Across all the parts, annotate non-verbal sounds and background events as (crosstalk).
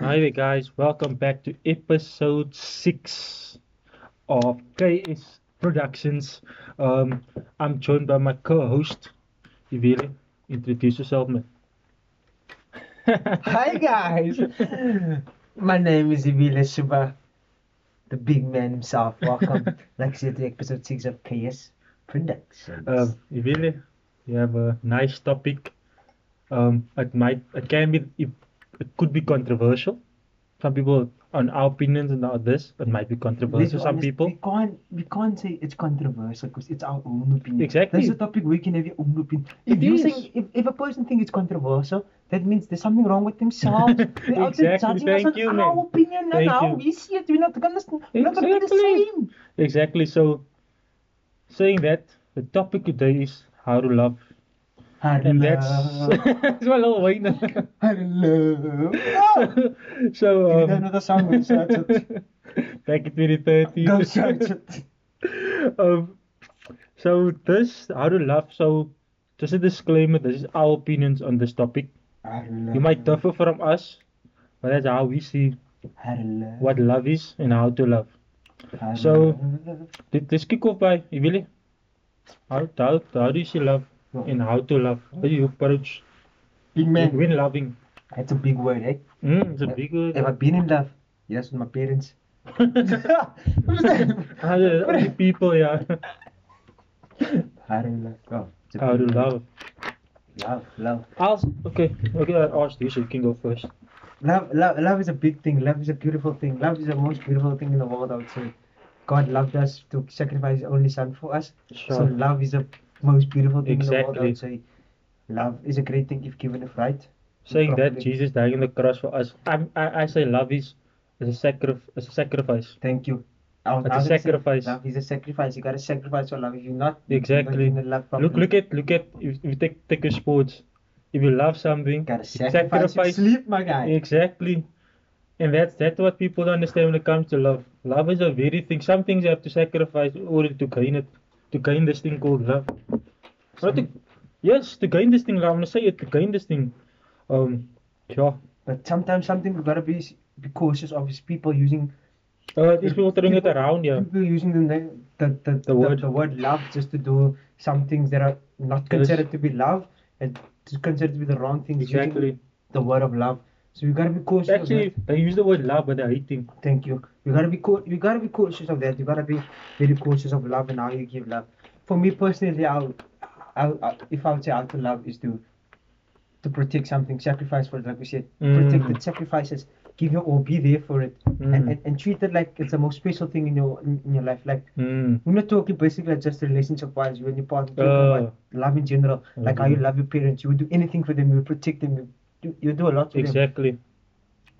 Hi there, guys. Welcome back to episode six of KS Productions. Um, I'm joined by my co-host. Ivile, introduce yourself, man. Hi guys, my name is Ivile Suba, the big man himself. Welcome, (laughs) like I said, to episode six of KS Productions. Um, Ivile, you have a nice topic. Um, it might, it can be, it, could be controversial. Some people, on our opinions and on this, it might be Let's controversial. be Some honest, people. we can't we can't say it's controversial because it's our own opinion. Exactly. That's a topic we can have your own opinion. If It you is. think if, if a person thinks it's controversial, that means there's something wrong with themselves. (laughs) They're out there Exactly. judging us Thank on you, our man. opinion and Thank how you. we see it. We're not gonna we're not gonna be the Exactly. same. Exactly. So, saying that, the topic today is how to love. And that's (laughs) it's my Lil Wayne. Hello. Oh, so, um, another song, shout it. (laughs) back in 2013. Go it. (laughs) um, so this how to love. So, just a disclaimer. This is our opinions on this topic. Hello. You might differ from us, but that's how we see Hello. what love is and how to love. Hello. So- Let- Let's kick off by Ivile. How, how, how do you see love and how to love? How do you approach big man. when loving? That's a big word, eh? Mm, it's a big word. Have I been in love? Yes, with my parents. (laughs) The only people, yeah. How to love. Oh, How to love. Love, love. I'll, okay, okay, I asked you, so you can go first. Love, love, love is a big thing. Love is a beautiful thing. Love is the most beautiful thing in the world, I would say. God loved us to sacrifice His only Son for us. Sure. So love is the most beautiful thing in the world, I Exactly. would say. Love is a great thing if given it right. Saying that. Jesus dying on the cross for us, I, I, I say love is, is a sacrifice. Is a sacrifice. Thank you. It's a now gonna say, sacrifice. Love is a sacrifice. You gotta sacrifice for love. If you're not, Exactly. you're not Look, look at, look at. If, if you take take your sports, if you love something, gotta sacrifice, your sleep, my guy. Exactly. And that's that's what people don't understand when it comes to love. Love is a very thing. Some things you have to sacrifice in order to gain it. To gain this thing called love. Not to, yes, to gain this thing, I'm gonna say it, to gain this thing. Um yeah. But sometimes something we gotta be be cautious of is people using Uh these people throwing it around, yeah. people using the name the the, the, word. the word love just to do some things that are not Yes. considered to be love and to considered to be the wrong things using Exactly. the word of love. So you gotta be cautious of Actually they use the word love but they're hating. Thank you. You gotta be co- you gotta be cautious of that. You gotta be very cautious of love and how you give love. For me personally, I, would- I, would- I if I would say how to love is to to protect something, sacrifice for it, like we said, protect Mm. it, sacrifices, give your all, be there for it, and, Mm. and, and treat it like it's the most special thing in your in, in your life. Like Mm. we're not talking basically just relationship wise when you're part Uh. about love in general, like how you Mhm. love your parents, you would do anything for them, you would protect them, you do, you do a lot for them. Exactly.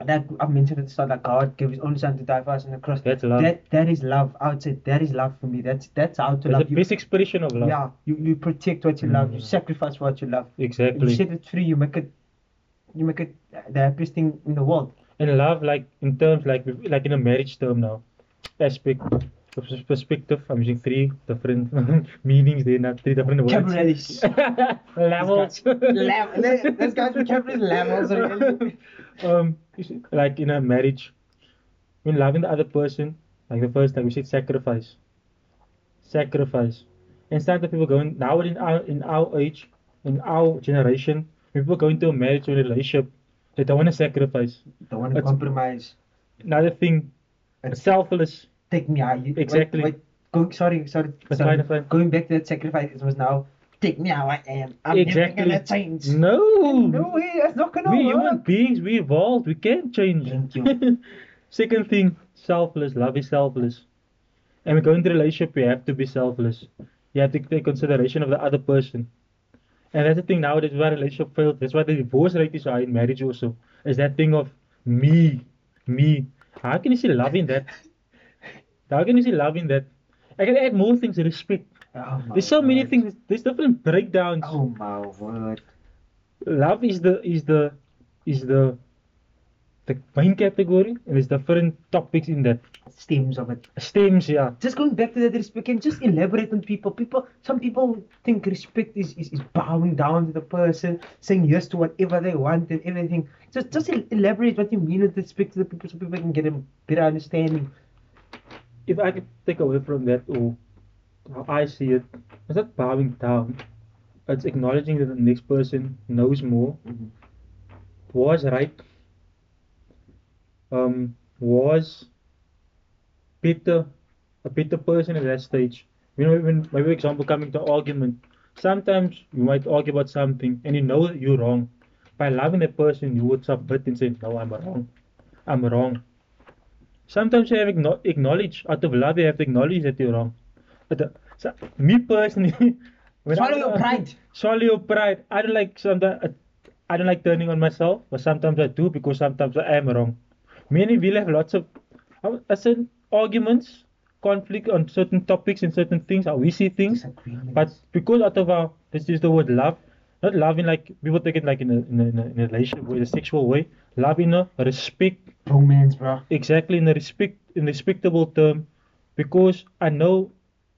Like I mentioned at the start, that God gave His only Son to die for us on the cross. That's love. That that is love. I would say that is love for me. That's that's how to That's the love you. best expression of love. Yeah, you, you protect what you love. You Mm. sacrifice what you love. Exactly. You set it free. You make it. You make it the happiest thing in the world. And love, like in terms, like like in a marriage term now, aspect, perspective. I'm using three different (laughs) meanings. There, not three different words. Vocabularies. Levels. (laughs) Level- this guy's vocabulary levels already. um, like in a marriage, when loving the other person, like the first time we said sacrifice, sacrifice. And some people going now in our in our age, in our generation, people go into a marriage or a relationship, they don't want to sacrifice. Don't want to compromise. Another thing, It's- selfless. Take me out. You, Exactly. Wait, wait. Go, sorry, sorry. Sorry. fine. Going back to that sacrifice, it was now. Take me how I am. I'm Exactly. never gonna change. No. No way. That's not gonna we work. human beings, we evolved, we can't change. Thank you. (laughs) Second thing, selfless. Love is selfless. And when going into relationship, you have to be selfless. You have to take consideration of the other person. And that's the thing now, that's why relationship failed. That's why the divorce rate is high in marriage also. Is that thing of me, me. How can you see love in that? How can you see love in that? I can add more things, respect. Oh There's so many things. There's different breakdowns. Oh my word. love is the is the is the the main category, and there's different topics in that. Stems of it. Stems, yeah. Just going back to that respect, can you just elaborate on people. People, some people think respect is, is, is bowing down to the person, saying yes to whatever they want and everything. Just just elaborate what you mean with respect to the people, so people can get a better understanding. If I could take away from that, or how I see it, it's not bowing down. It's acknowledging that the next person knows more, was right, um, was better, a better person at that stage. You know, when maybe example coming to argument, sometimes you might argue about something and you know you're wrong. By loving that person, you would submit and say, "No, I'm wrong. I'm wrong." Sometimes you have to acknowledge out of love. You have to acknowledge that you're wrong. But, uh, so, me personally, (laughs) when Swallow I- your pride. (laughs) Swallow your pride. I don't like sometimes. I don't like turning on myself, but sometimes I do because sometimes I am wrong. Many will have lots of, I said, arguments, conflict on certain topics and certain things, how we see things. But because out of our, this is the word love, not love in like, people take it like in a, in a, in a, in a relationship way, a sexual way. Love in a respect, romance, bro. exactly in a respect, in respectable term, because I know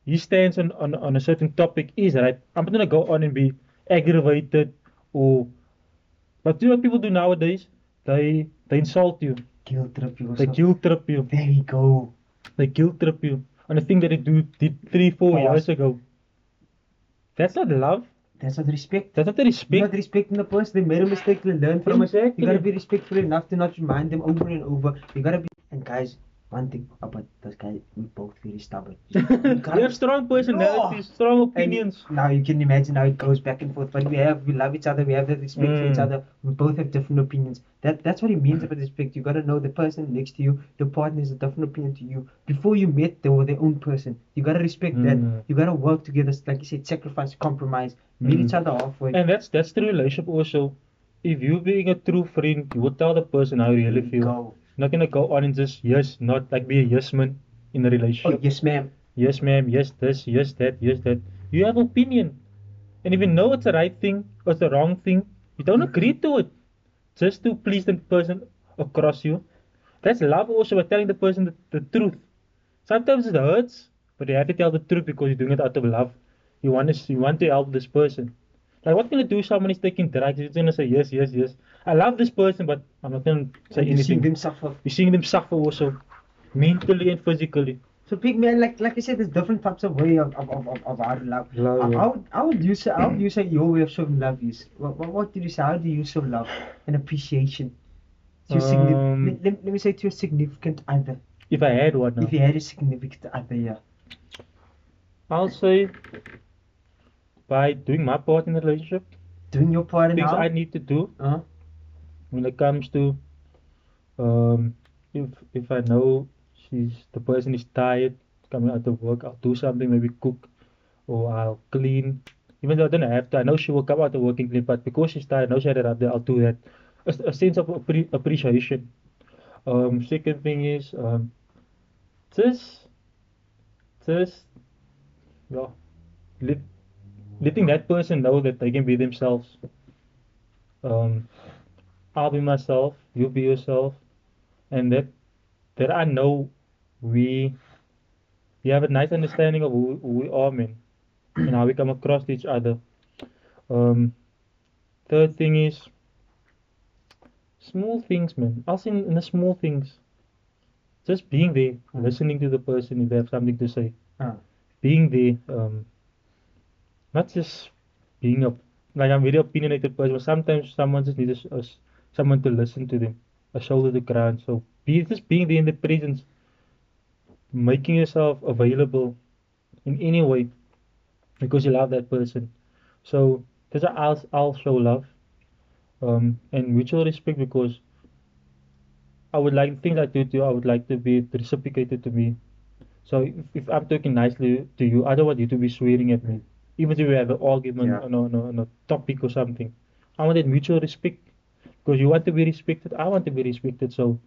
he stands on, on, on a certain topic is right. I'm not gonna go on and be aggravated or, but you know what people do nowadays? They, they insult you, Guilt trip you. they guilt trip you, There you go. they guilt trip you on a thing that they do did three, four years ago. That's not love. That's not respect. That's not the You're respect. not respecting the person. They made a mistake. They learn from it. Exactly. You gotta be respectful enough to not remind them over and over. You gotta be. And guys, one thing about this guy, we both very stubborn. (laughs) You we gotta- have strong personalities, strong And opinions. now you can imagine how it goes back and forth. But we have, we love each other. We have that respect for each Mm. other. We both have different opinions. That that's what it means about respect. You gotta know the person next to you, your partner is a different opinion to you. Before you met, they were their own person. You gotta respect Mm. that. You gotta work together. Like you said, sacrifice, compromise, meet Mm. each other halfway. And that's that's the relationship also. If you being a true friend, you would tell the person how you really feel. Go. Not gonna go on and just yes, not like be a yes man in a Oh relationship. yes, ma'am. Yes, ma'am. Yes, this. Yes, that. Yes, that. You have opinion, and if you know it's the right thing or it's the wrong thing, you don't agree to it, just to please the person across you. That's love also by telling the person the, the truth. Sometimes it hurts, but you have to tell the truth because you're doing it out of love. You want to you want to help this person. Like what can you do someone is taking drugs? You're gonna say yes, yes, yes. I love this person, but I'm not gonna say anything. You're anything. them suffer. You're seeing them suffer also, mentally and physically. So big man, like like I said, there's different types of way of of, of, of, of how to love. Love, How, yeah. how, would- how would you say how would you say your way of showing love is? What, what, what did you say? How do you show love and appreciation? To your signi- Um, let, let, let me say to your significant other. If I had one now. If you had a significant other, yeah. I'll say by doing my part in the relationship, Doing your part in the relationship. things how? I need to do uh, when it comes to um if if I know she's the person is tired coming out of work, I'll do something, maybe cook or I'll clean. Even though I don't have to, I know she will come out of work and clean, but because she's tired, I know she had it up there, I'll do that. A, a sense of appre- appreciation. Um, second thing is um, just, just, yeah, let, letting that person know that they can be themselves. Um, I'll be myself, you be yourself, and that that I know we we have a nice understanding of who, who we are, man, and how we come across each other. Um, third thing is small things, man. I'll in, in the small things, just being there, Mm. listening to the person if they have something to say, uh, being there, um, not just being a like I'm a very opinionated person. But sometimes someone just needs a, s- someone to listen to them, a shoulder to cry on. So be just being there in the presence, making yourself available in any way because you love that person. So that's how I'll I'll show love, um, and mutual respect because I would like things I do to you. I would like to be reciprocated to me. So if, if I'm talking nicely to you, I don't want you to be swearing at me. Even if we have an argument Yeah. on, a, on, on a topic or something. I want that mutual respect. Because you want to be respected, I want to be respected. So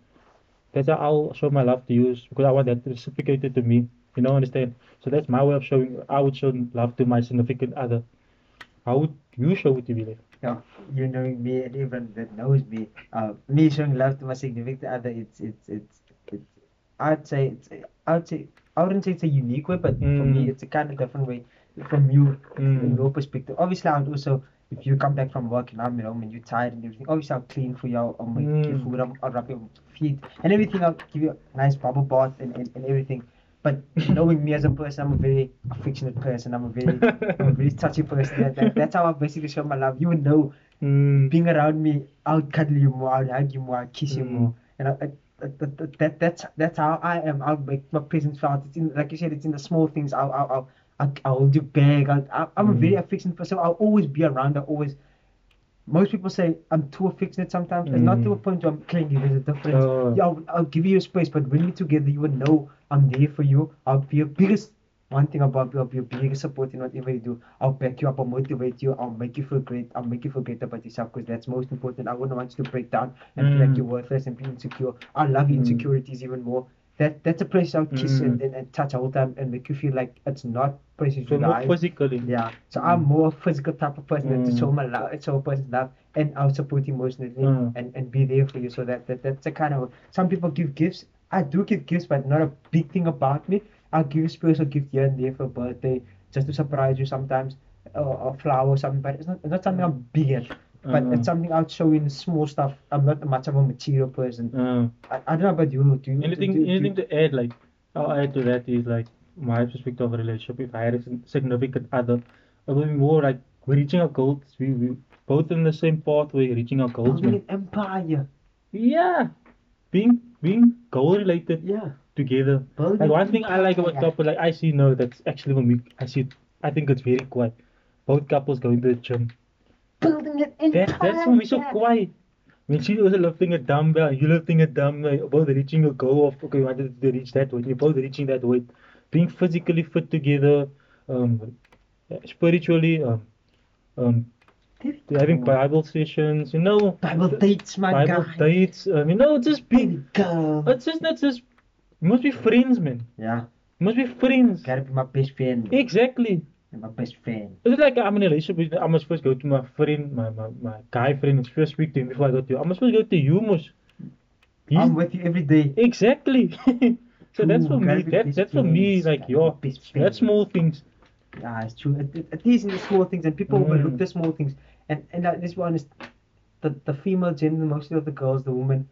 that's how I'll show my love to you because I want that reciprocated to me. You know, understand? So that's my way of showing, I would show love to my significant other. how would you show it to there? Yeah, you knowing me and everyone that knows me, uh, me showing love to my significant other, it's it's it's it's. I'd say it's I'd say I wouldn't say it's a unique way, but for me Mm. it's a kind of different way from you in Mm. your perspective. Obviously, I would also if you come back from work and I'm at home and you're tired and everything, obviously I'll clean for you, I'll, I'll make you Mm. food, I'll, I'll rub your feet and everything. I'll give you a nice bubble bath and, and, and everything. But (laughs) knowing me as a person, I'm a very affectionate person. I'm a very, I'm a very (laughs) touchy person. That, that, that's how I basically show my love. You would know Mm. being around me, I'll cuddle you more, I'll hug you more, I'll kiss you Mm. more. And I, I, that, that, that, that's that's how I am. I'll make my presence felt. It's in, like you said, it's in the small things. I'll I'll I'll, I'll, I'll hold you back. I'll, I'm a very Mm. affectionate person. I'll always be around. I always. Most people say I'm too affectionate sometimes. It's not to a Mm. point where I'm clingy. There's a difference. Oh. Yeah, I'll, I'll give you space, but when we're together, you will know I'm there for you. I'll be your biggest. One thing about you, I'll be your biggest support in whatever you do. I'll back you up. I'll motivate you. I'll make you feel great. I'll make you feel great about yourself because that's most important. I wouldn't want you to break down and feel like Mm. you're worthless and be insecure. I love Mm. insecurities even more. That that's a place I'll kiss and, Mm. and, and touch all the time and make you feel like it's not places So you more lie. physically. Yeah. So I'm Mm. more physical type of person that to Mm. show my love, show a person's love, and I'll support emotionally Mm. and, and be there for you. So that, that that's a kind of some people give gifts. I do give gifts, but not a big thing about me. I'll give a special gift here and there for a birthday, just to surprise you sometimes, or a flower or something. But it's not it's not something I'm big at. But Uh. it's something I'll show in small stuff. I'm not much of a material person. Uh, I, I don't know about you. Do you anything do, do, anything to add like I'll add to that is like my perspective of a relationship if I had a sig- significant other it would be more like we're reaching our goals we, we both in the same pathway reaching our goals building an empire? yeah being being goal related Yeah. together Building like one thing I like about couple like I see no that's actually when we I see I think it's very quiet both couples going to the gym Building an empire. that, that's for me so quiet when she was lifting a dumbbell and you lifting a dumbbell both reaching a goal of okay you wanted to reach that weight you're both reaching that weight being physically fit together um spiritually um um having bible sessions you know Bible dates, my bible guy. dates um, you know just be Baby girl. it's just not just you must be friends man Yeah. you must be friends Gotta be my best friend. exactly And my best friend. Is it like I'm in a relationship with I must first go to my friend, my, my, my guy friend and first speak to him before I go to you. I must first go to you. He's- I'm with you every day. Exactly. (laughs) so that's for me. That, that's for me. Like your be best that friends. small things. Yeah, it's true. It, it, it is in the small things, and people Mm. overlook the small things. And and like, let's be honest, the the female gender, mostly of the girls, the women,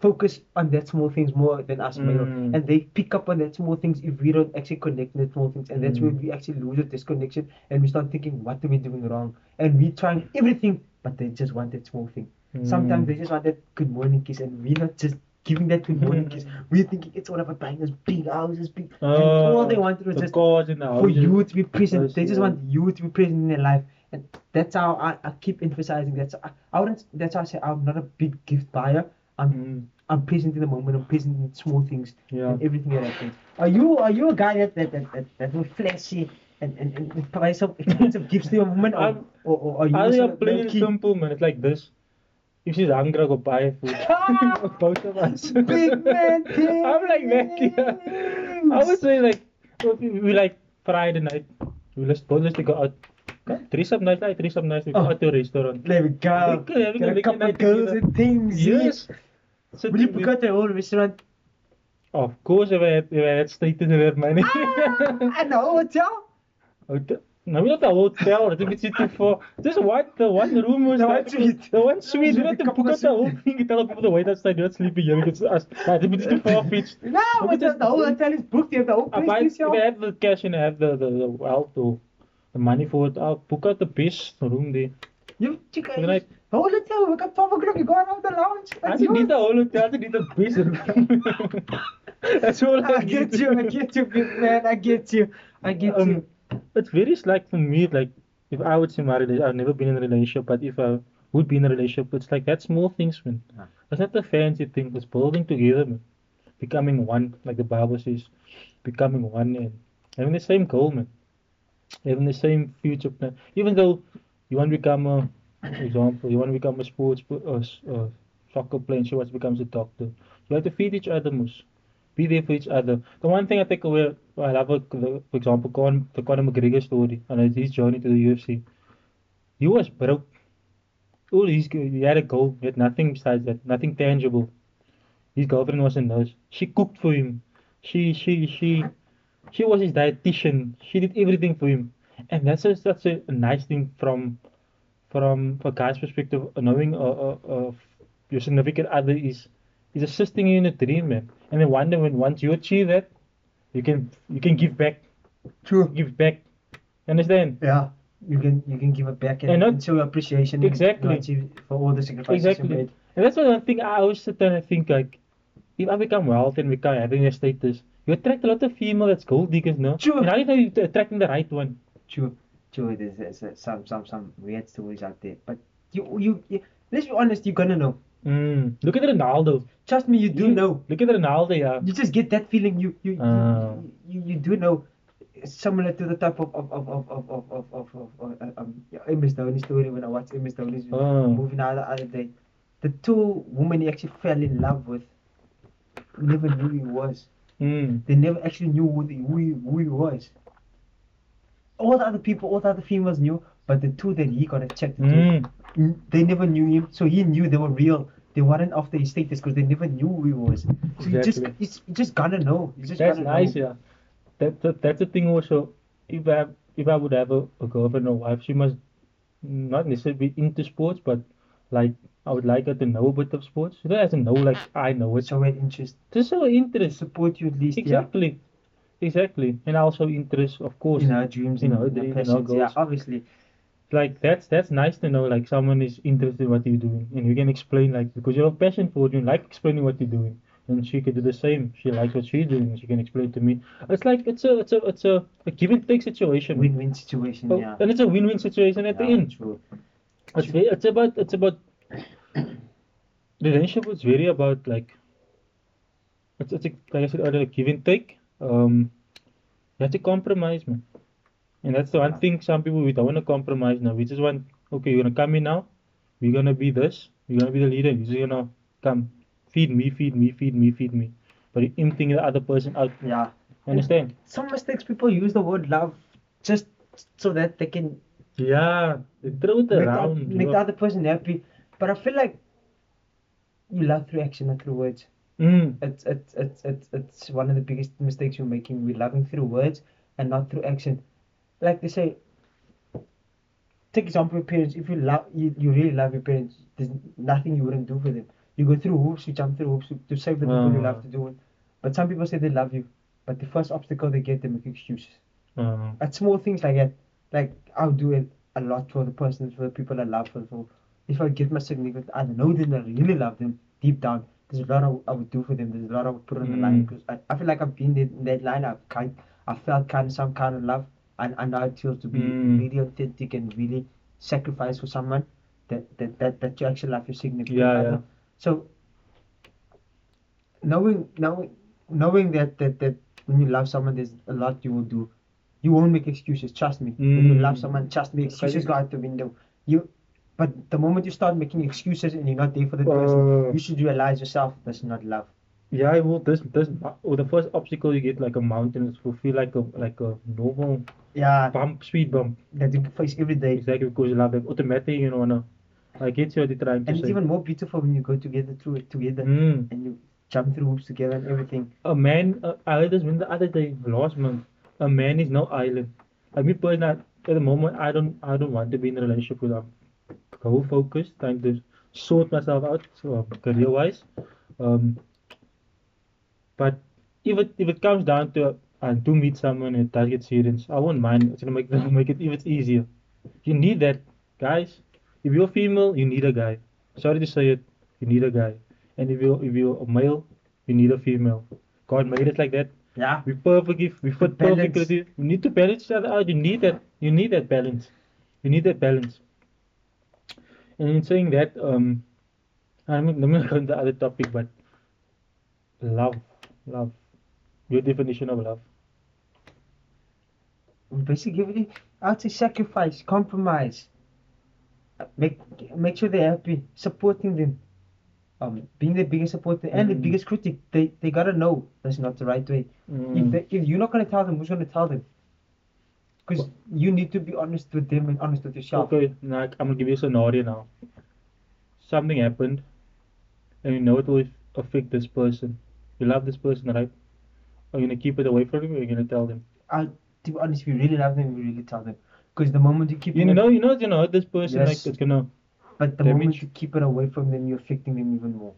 focus on that small things more than us male, Mm. and they pick up on that small things if we don't actually connect on that small things, and that's where Mm. we actually lose a disconnection, and we start thinking, what are we doing wrong? And we trying everything, but they just want that small thing. Sometimes Mm. they just want that good morning kiss, and we're not just giving that good morning Mm. kiss. We're thinking it's all about buying those big houses, big. and Uh, all they wanted was the just for you to be present. They just want you to be present in their life, and that's how I, I keep emphasizing that. So I, I wouldn't. That's how I say I'm not a big gift buyer. I'm Mm. I'm present in the moment. I'm present in small things Yeah. and everything that happens. Are you are you a guy that that that that, that will flashy and and, and buy some expensive gifts to a woman, or, I'm- or, or are you I also plain low-key? simple, man. It's like this. If she's hungry, I go buy food. (laughs) Both of us. Big man (laughs) I'm like that. Yeah. I would say like we, like Friday night. We let's both let's go out. Threesome night, like threesome night. We go Oh. out to a restaurant. There we go. Okay, having a a couple of girls and things. Yes. Will Блин, пока те во ресторан. Of course, wij, wij het steeds in de mij niet. En nou, (laughs) hotel? Nou, not a hotel. Het is iets voor. Just one, the one room was. The one suite. The one suite. You know, the book the whole thing. You tell people the way that side. You're not sleeping here. It's us. That is too far fetched. No, but the whole hotel is booked. You have the whole place. If I have the cash and I have the the, the wealth to the money for it, I'll book out the best room there. You, Good night. the whole hotel, we got 12 o'clock, you go around the lounge. I That's don't need yours. the whole hotel. I just need the best. That's all I, I get you, I get you, big man, I get you, I get um, you. It's very like for me, like if I would say my relationship, I've never been in a relationship, but if I would be in a relationship, it's like that small things, man. Yeah. It's not the fancy thing. It's building together, man. Becoming one, like the Bible says, becoming one and having the same goal, man. Having the same future plan. Even though you want to become a, example, you want to become a sports, soccer player, and she wants to become a doctor. You have to feed each other, most Be there for each other. The one thing I take away, I love, the- for example, Con, the Conor McGregor story and his journey to the UFC. he was broke. All he had a goal, he had nothing besides that, nothing tangible. His girlfriend was a nurse. She cooked for him. She she she she was his dietitian. She did everything for him, and that's a, such a, nice thing from from a guy's perspective. Knowing uh, uh, uh, your significant other is is assisting you in a dream, man. And then one day when once you achieve that, you can you can give back, True. give back. Understand? Yeah. You can you can give it back and, And not- show appreciation Exactly. and for all the sacrifices you Exactly. made. And that's one thing I always sit there and think like, if I become wealthy and become having a status, you attract a lot of female that's gold diggers, no? Sure. And how do you know you're attracting the right one? True, true. There's, there's uh, some some some weird stories out there, but you you, you let's be honest. You're gonna know. Mm. Look at Ronaldo. Trust me, you do You- know. Look at Ronaldo, yeah. You just get that feeling. You you Ah. you, you, you do know. Similar to the type of of of of of of of, of, of, of uh, um yeah, MS Dhoni story when I watched MS Dhoni's Ah. movie the other, other day. The two women he actually fell in love with never knew he was. Mm. They never actually knew who, the, who, he, who he was. All the other people, all the other females knew, but the two that he got attracted Mm. to, they never knew him. So he knew they were real. They weren't after his status because they never knew who he was. So you just, Exactly. it's, you just gotta know. You just That's gotta nice, know. yeah. That, that that's the thing also. If I if I would have a, a girlfriend or wife, she must not necessarily be into sports, but like I would like her to know a bit of sports. She doesn't know like I know it. So an interest, Just so interest. support you at least. Exactly. Exactly. And also interest, of course. In our dreams, You know, the- in our passions. Yeah, obviously. Like that's that's nice to know like someone is interested in what you're doing and you can explain like because you have a passion for it, you like explaining what you're doing. And she could do the same. She likes what she's doing and she can explain to me. It's like it's a it's a it's a, a give and take situation. Win-win situation. Oh, yeah. And it's a win win situation at the Yeah, end. True. It's very, it's about it's about (coughs) relationship is very about like it's it's a, like I said earlier, give and take. Um you have to compromise man. And that's the one thing some people we don't want to compromise now. We just want okay, you're gonna come in now, we're gonna be this, you're gonna be the leader, you're just gonna come feed me, feed me, feed me, feed me. But you're emptying the other person out. Yeah. Understand? Some mistakes people use the word love just so that they can Yeah. They throw it make, the, around. make you the other person happy. But I feel like you love through action, not through words. Mm. It's it's it's it's it's one of the biggest mistakes you're making. We're loving through words and not through action. Like they say, take example of parents. If you love you, you really love your parents, there's nothing you wouldn't do for them. You go through hoops, you jump through hoops to, to save the people you Ah. love to do it. But some people say they love you, but the first obstacle they get, they make excuses. Uh, At small things like that, like I'll do it a lot for the person, for the people I love, for, for if I get my significant, I know that I really love them deep down. There's a lot I, I would do for them. There's a lot I would put on the line Mm. because I, I feel like I've been in that line. I've kind, I felt kind of some kind of love, and it feels to be Mm. really authentic and really sacrifice for someone that that that, that you actually love your significant Yeah, other. yeah. So knowing knowing knowing that that that when you love someone, there's a lot you will do. You won't make excuses. Trust me. When you love Mm. someone, trust me. Excuses go out the window. You, but the moment you start making excuses and you're not there for the Uh. person, you should realize yourself that's not love. Yeah, well, this this or the first obstacle you get like a mountain it will feel like a like a normal Yeah, bump, speed bump. that you face every day. Exactly because you love them automatically, you know. wanna- I get you you're trying to And it's say. even more beautiful when you go together through it together Mm. and you jump through hoops together and everything. A man, uh, I heard this when the other day, last month. A man is no island. I mean, personally, at the moment, I don't, I don't want to be in a relationship with. I'm goal focused, trying to sort myself out, so, career wise. Um, but if it if it comes down to I do meet someone and does get serious, I won't mind. It's gonna make (laughs) make it even easier. You need that, guys. If you're female, you need a guy. Sorry to say it, you need a guy. And if you're if you're a male, you need a female. God made it like that. Yeah. We perfectly we fit perfectly. We need to balance each other out. You need that. You need that balance. You need that balance. And in saying that, um, I mean, let me go on the other topic, but love, love. Your definition of love. Basically, I'd say sacrifice, compromise. Make make sure they're happy, supporting them. Um, being the biggest supporter and the Mm. biggest critic, they they gotta know that's not the right way. If Mm. they, if you're not gonna tell them, who's gonna tell them? Because you need to be honest with them and honest with yourself. Okay, now I'm gonna give you a scenario now. Something happened, and you know it will affect this person. You love this person, right? Are you gonna keep it away from them, or are you gonna tell them? I, to be honest, if you really love them, you really tell them. Because the moment you keep You it, know, you know, it's gonna this person. Yes. Like it's gonna. but the moment you keep it away from them, you're affecting them even more.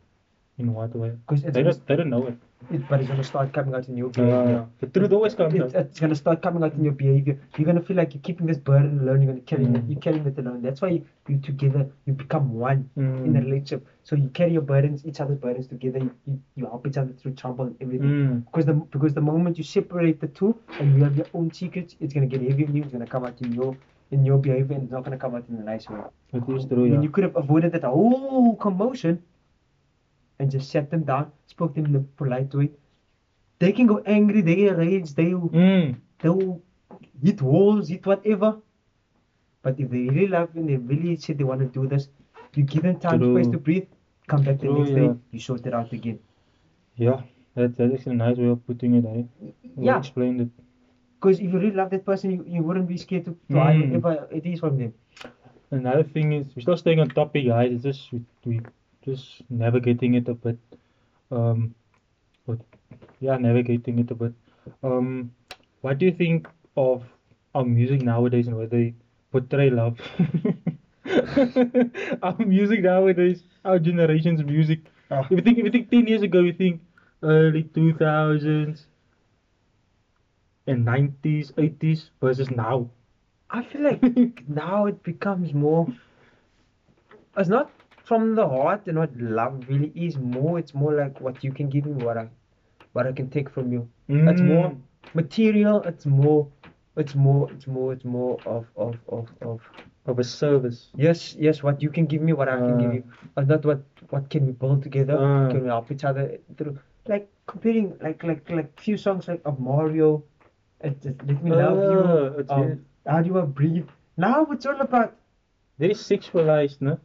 In what way? Because They don't. They don't know it. it, but it's gonna start coming out in your behavior. Uh, the truth always comes It's, out. it's gonna start coming out in your behavior. You're gonna feel like you're keeping this burden alone. You're gonna carry it. Mm. You're carrying it alone. That's why you, you together. You become one in a Mm. relationship. So you carry your burdens, each other's burdens together. You, you, you help each other through trouble and everything. Mm. Because the because the moment you separate the two and you have your own secrets, it's gonna get heavy on you. It's gonna come out in your in your behavior, and it's not gonna come out in a nice way. It is true. Yeah. you could have avoided that whole commotion and just sat them down, spoke to them in a polite way. They can go angry, they get rage, they will, Mm. they'll hit walls, hit whatever. But if they really love you and they really said they want to do this, you give them time, True. space to breathe, come back the True, next yeah. day, you sort it out again. Yeah. That that is a nice way of putting it. Eh? Well Yeah. Explained it. Because if you really love that person, you, you wouldn't be scared to try Mm. whatever it is from them. Another thing is, we're still staying on topic, guys. It's just we, we just navigating it a bit. Um, but yeah, navigating it a bit. Um, what do you think of our music nowadays and where they portray love? (laughs) our music nowadays, our generation's music. Ah. If you think, if you think ten years ago, you think early two thousands and nineties, eighties versus now. I feel like (laughs) now it becomes more. It's not from the heart and what love really is. More, it's more like what you can give me, what I, what I can take from you. It's more Mm. material. It's more, it's more, it's more, it's more of of of of. of a service. Yes, yes. What you can give me, what I can give Uh. you. But not what what can we build together? Uh. Can we help each other through? Like comparing, like like like few songs like of Mario. It, it, let me love Ah, you. it's Um, how do I breathe? Now it's all about Very sexualized, no?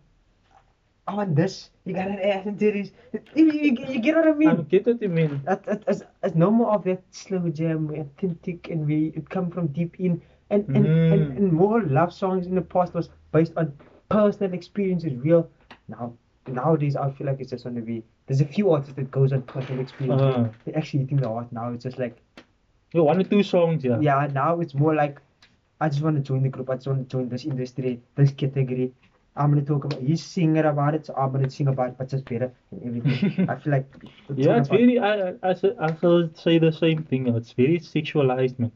I want this. You got an ass and titties. You, you, you get what I mean? I get what you mean. It's, it's no more of that slow jam, authentic, and we it come from deep in. And and, Mm. and and more love songs in the past was based on personal experiences, real. Now nowadays I feel like it's just gonna be. There's a few artists that goes on personal experience. Uh. They're actually hitting the heart. Now it's just like Yeah, one or two songs, yeah. yeah. Now it's more like I just want to join the group. I just want to join this industry, this category. I'm gonna talk about. He's singing about it, so I'm gonna sing about it, but just better and everything. I feel like it's (laughs) Yeah, it's about- I I I I s- I shall say the same thing. It's very sexualized, man.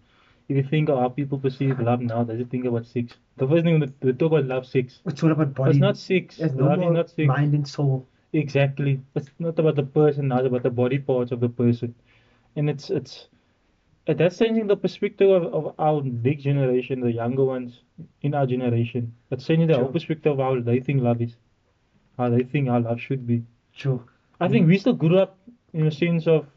If you think of how people perceive love now, they just think about sex. The first thing they they talk about love, sex. It's all about body. It's not sex. It's no love is not sex. mind and soul. Exactly. It's not about the person now, it's about the body parts of the person. And it's it's that's changing the perspective of, of our next generation, the younger ones in our generation. It's changing the whole perspective of how they think love is. How they think how love should be. Sure. I think we still grew up in a sense of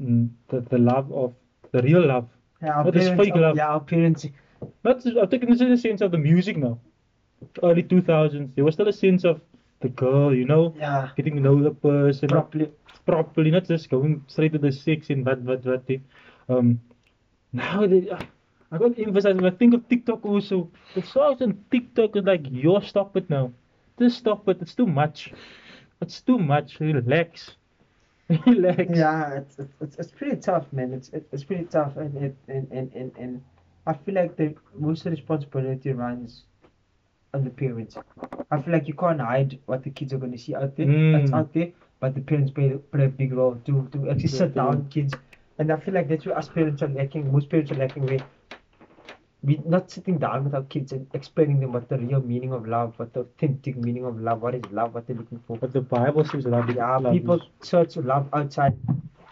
mm, the, the love of the real love. Yeah, our Not this parents, fake love. Yeah, our parents. Not I'm taking this in the sense of the music now. Early 2000s, there was still a sense of the girl, you know, Yeah. getting to know the person Properly. Properly, not just going straight to the sex and what, what, what. Um, now, they, uh, I got to emphasize, I think of TikTok also, the songs on TikTok is like, yo, stop it now. Just stop it, it's too much. It's too much, relax. (laughs) relax. Yeah, it's, it's it's pretty tough, man. It's it, it's pretty tough, and it and, and and and I feel like the most the responsibility runs on the parents. I feel like you can't hide what the kids are going to see out there. Mm. out there, but the parents play play a big role to to actually sit Exactly. down kids, and I feel like that's where us parents are lacking. Most parents are lacking where we not sitting down with our kids and explaining them what the real meaning of love, what the authentic meaning of love, what is love, what they're looking for. But the Bible says love Yeah, love people is- search love outside,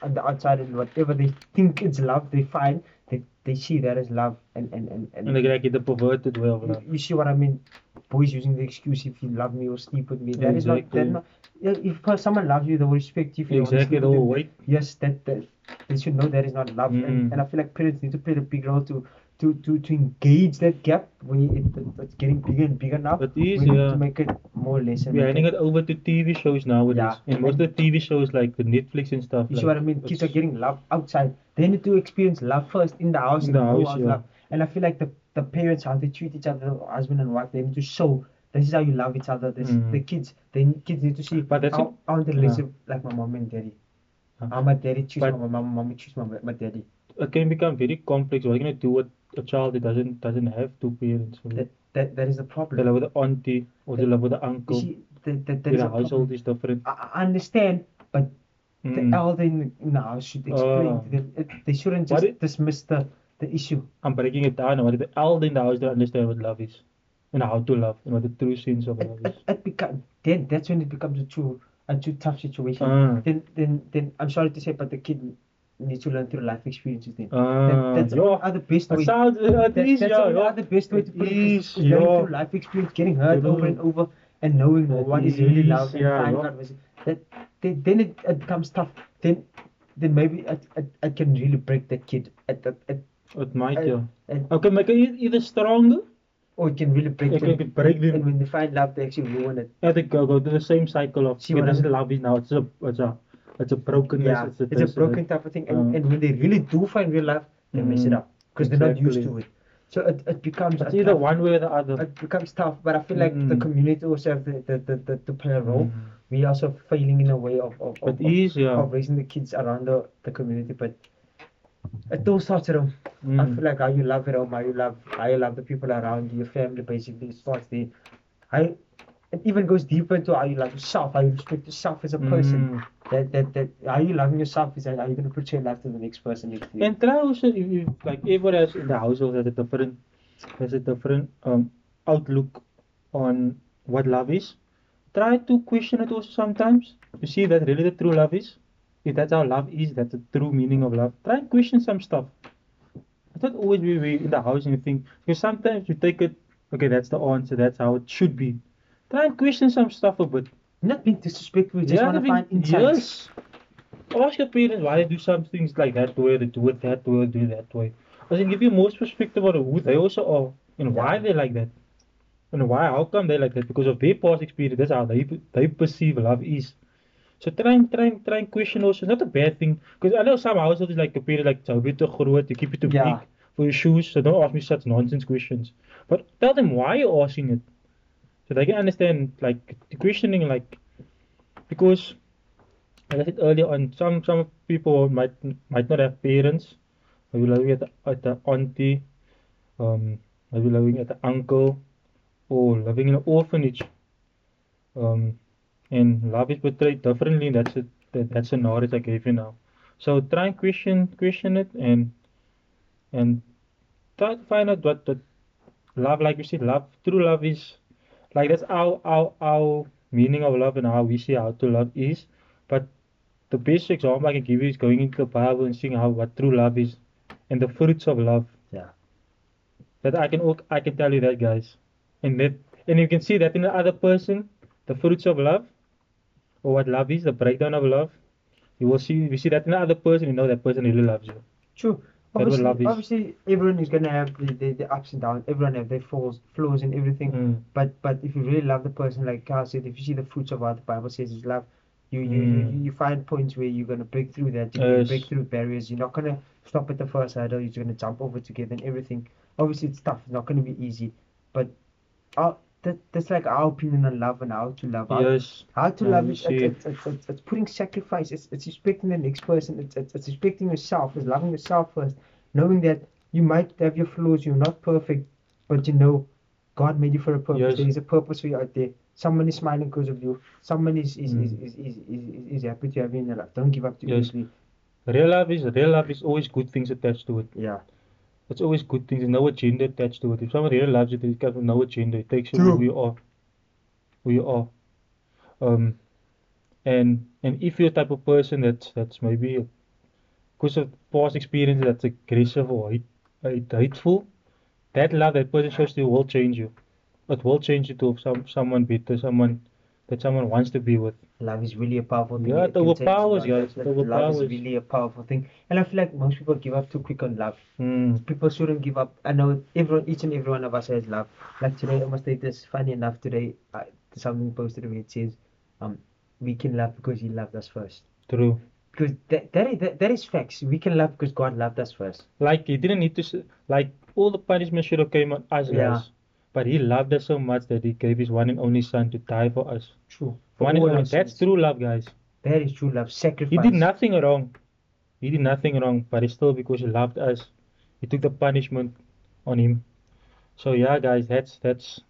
on the outside, and whatever they think is love, they find they, they see that as love, and and and, and, And they like the perverted way of love. you see what I mean? Boys using the excuse if you love me or sleep with me. That is not that not. If someone loves you, they will respect you. If you Exactly, sleep the with whole them. Yes, that, that they should know that is not love, Mm. and, and I feel like parents need to play a big role to. To, to, to engage that gap when it, it, it's getting bigger and bigger now. It is, we need yeah. to make it more or less. and We're handing it over to TV shows nowadays. Yeah. And most of the TV shows like the Netflix and stuff. You like, see what I mean? Kids are getting love outside. They need to experience love first in the house In and the know house, yeah. love. And I feel like the the parents how they treat each other, husband and wife, they need to show this is how you love each other. This Mm. the kids, the kids need to see But that's how, how the yeah. relationship like my mom and daddy. Uh, How my daddy choose but- my mom, mommy choose my my daddy. It can become very complex. What are you gonna do with a child that doesn't doesn't have two parents? That that that is the problem. live with the auntie or they That- with the uncle. see, that, that, that is household is different. I, I understand, but Mm. the elder in, in the house should explain to they shouldn't just it- dismiss the, the issue. I'm breaking it down. What the elder in the house don't understand what love is and how to love and what the true sense of It, love it, is. it become, then that's when it becomes a true a true tough situation. Ah. Then then then I'm sorry to say, but the kid needs to learn through life experiences. Then Ah, that, that's the yeah. other best way. sounds uh, That, is, that's yeah, the best way to put it is, is, through life experience, getting hurt It over and over, and knowing It what is really love and yeah, finding yeah. is that. Then, then it, it becomes tough. Then then maybe I, it can really break that kid. At, at, at, It might, and- yeah. and, Okay, make it either stronger or it can really break It them. can break them. And when they find love, they actually ruin it. or they go, go to the same cycle of See what I'm- love is now. It's a it's a it's a brokenness. Yeah, it's a, it's a this, broken type of thing. And, Uh. and when they really do find real love, they mess it Mm, up because they're not used to it. So it, it becomes It's either tough- one way or the other. it becomes tough. But I feel like the Mm. community also have the, the, the, the, to play a role. Mm. We also failing in a way of of, of, It is, yeah. of raising the kids around the, the community. But it all starts at home. I Mm. feel like how you love at home, how you love how you love the people around you, your family basically starts there. I it even goes deeper into how you love yourself, how you respect yourself as a person. Mm. That that that how you loving yourself is how you're gonna portray life to the next person next to you. And try also if you like everyone else in the household has a different has a different um outlook on what love is. Try to question it also sometimes. You see that really the true love is. If that's how love is, that's the true meaning of love. Try and question some stuff. It's not always be we in the house and you think because sometimes you take it okay, that's the answer, that's how it should be. Try and question some stuff a bit. Not being disrespectful, you just Yeah, I mean, find insights. Yes. Ask your parents why they do some things like that way, they do it that way, do it that way. I can give you more perspective on who they also are and why they like that. And why, how come they like that? Because of their past experience, that's how they they perceive love is. So try and try and try and question also. It's not a bad thing. Because I know some households is like a period like so bit too groot, you keep it too Yeah. big for your shoes. So don't ask me such nonsense questions. But tell them why you're asking it. So they can understand like the questioning like because like I said earlier on, some some people might might not have parents. Maybe living at the, at the auntie, um, maybe living at the uncle, or living in an orphanage. Um, and love is portrayed differently. That's it. That, that's a knowledge I gave you now. So try and question question it and and try to find out what the love, like you said, love, true love is. Like that's our our our meaning of love and how we see how to love is. But the best example I can give you is going into the Bible and seeing how what true love is and the fruits of love. Yeah. That I can I can tell you that guys. And that and you can see that in the other person, the fruits of love, or what love is, the breakdown of love. You will see you see that in the other person, you know that person really loves you. True. Obviously, love obviously, everyone is gonna have the, the, the ups and downs. Everyone have their flaws, flaws and everything. Mm. But but if you really love the person, like Carl said, if you see the fruits of what the Bible says is love, you you, Mm. you, you find points where you're gonna break through that. You're gonna Yes. break through barriers. You're not gonna stop at the first hurdle. You're gonna jump over together and everything. Obviously, it's tough. It's not gonna be easy. But our, that that's like our opinion on love and how to love. How, Yes. how to love you is it's, it's, it's, it's putting sacrifice. It's, it's respecting the next person. It's, it's, it's respecting yourself. It's loving yourself first. Knowing that you might have your flaws. You're not perfect, but you know God made you for a purpose. Yes. There is a purpose for you out there. Someone is smiling because of you. Someone is is, Mm. is, is, is, is, is happy to have you in your life. Don't give up too Yes. easily. Real love is real love is always good things attached to it. Yeah. It's always good things. There's no agenda attached to it. If someone really loves you, there's no agenda. It takes you True. who you are. Who you are. Um, and and if you're the type of person that's that's maybe because of past experience that's aggressive or hate, hate, hateful, that love that person shows to you will change you. It will change you to some someone better, someone that someone wants to be with. Love is really a powerful thing. Yeah, It it can change overpowers, your yeah, life. it Love is really a powerful thing. And I feel like most people give up too quick on love. Mm. people shouldn't give up. I know everyone, each and every one of us has love. Like today, I must take this. Funny enough, today I, something posted where it says, um, "We can love because He loved us first. True. Because that that is, that, that is facts. We can love because God loved us first. Like he didn't need to like all the punishment should have came on us, Yeah. guys. But he loved us so much that he gave his one and only son to die for us. True. For One and only. That's true love, guys. That is true love. Sacrifice. He did nothing wrong. He did nothing wrong, but it's still because he loved us. He took the punishment on him. So yeah, guys, that's that's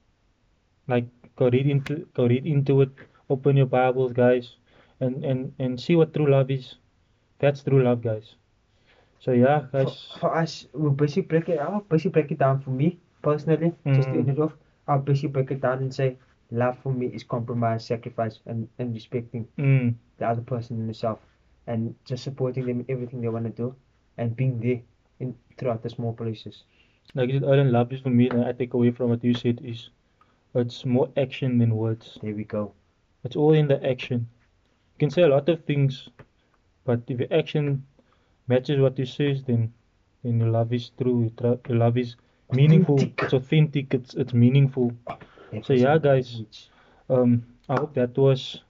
like go read into go read into it. Open your Bibles, guys, and and and see what true love is. That's true love, guys. So yeah, guys. for us, we'll basically break it. I'll basically break it down for me personally. Just to Mm. end it off, I'll basically break it down and say, love for me is compromise, sacrifice, and and respecting Mm, the other person and yourself, and just supporting them in everything they want to do, and being there in throughout the small places. like it, Ireland love is for me. And I take away from what you said is, it's more action than words. There we go. It's all in the action. You can say a lot of things, but if your action matches what you say, then then your love is true. Your, your love is meaningful. It's authentic. It's it's meaningful. So yeah, guys. Um, I hope that was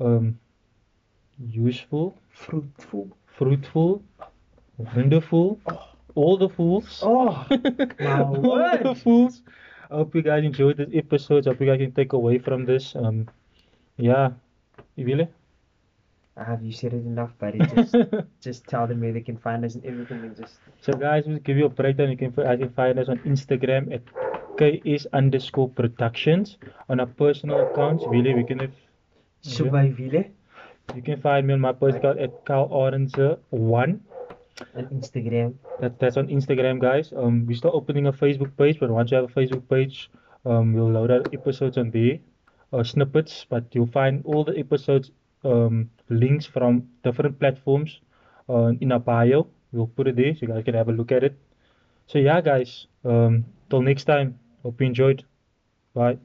um useful, Fruitful. fruitful, wonderful. All the fools. Oh, (laughs) All the fools. I hope you guys enjoyed this episode. I hope you guys can take away from this. Um, yeah. You really? Have you said it enough, buddy? Just (laughs) just tell them where they can find us and everything, and just So guys, we'll give you a breakdown. You can I can find us on Instagram at ks underscore productions. On our personal accounts, really, we can have, survivile you can find me on my personal account at Carl Orange one. on Instagram. That that's on Instagram, guys. Um, we're still opening a Facebook page, but once you have a Facebook page, um, we'll load our episodes on there, uh, snippets. But you'll find all the episodes, um, links from different platforms, uh, in our bio. We'll put it there so you guys can have a look at it. So yeah, guys. Um, till next time. Hope you enjoyed. Bye.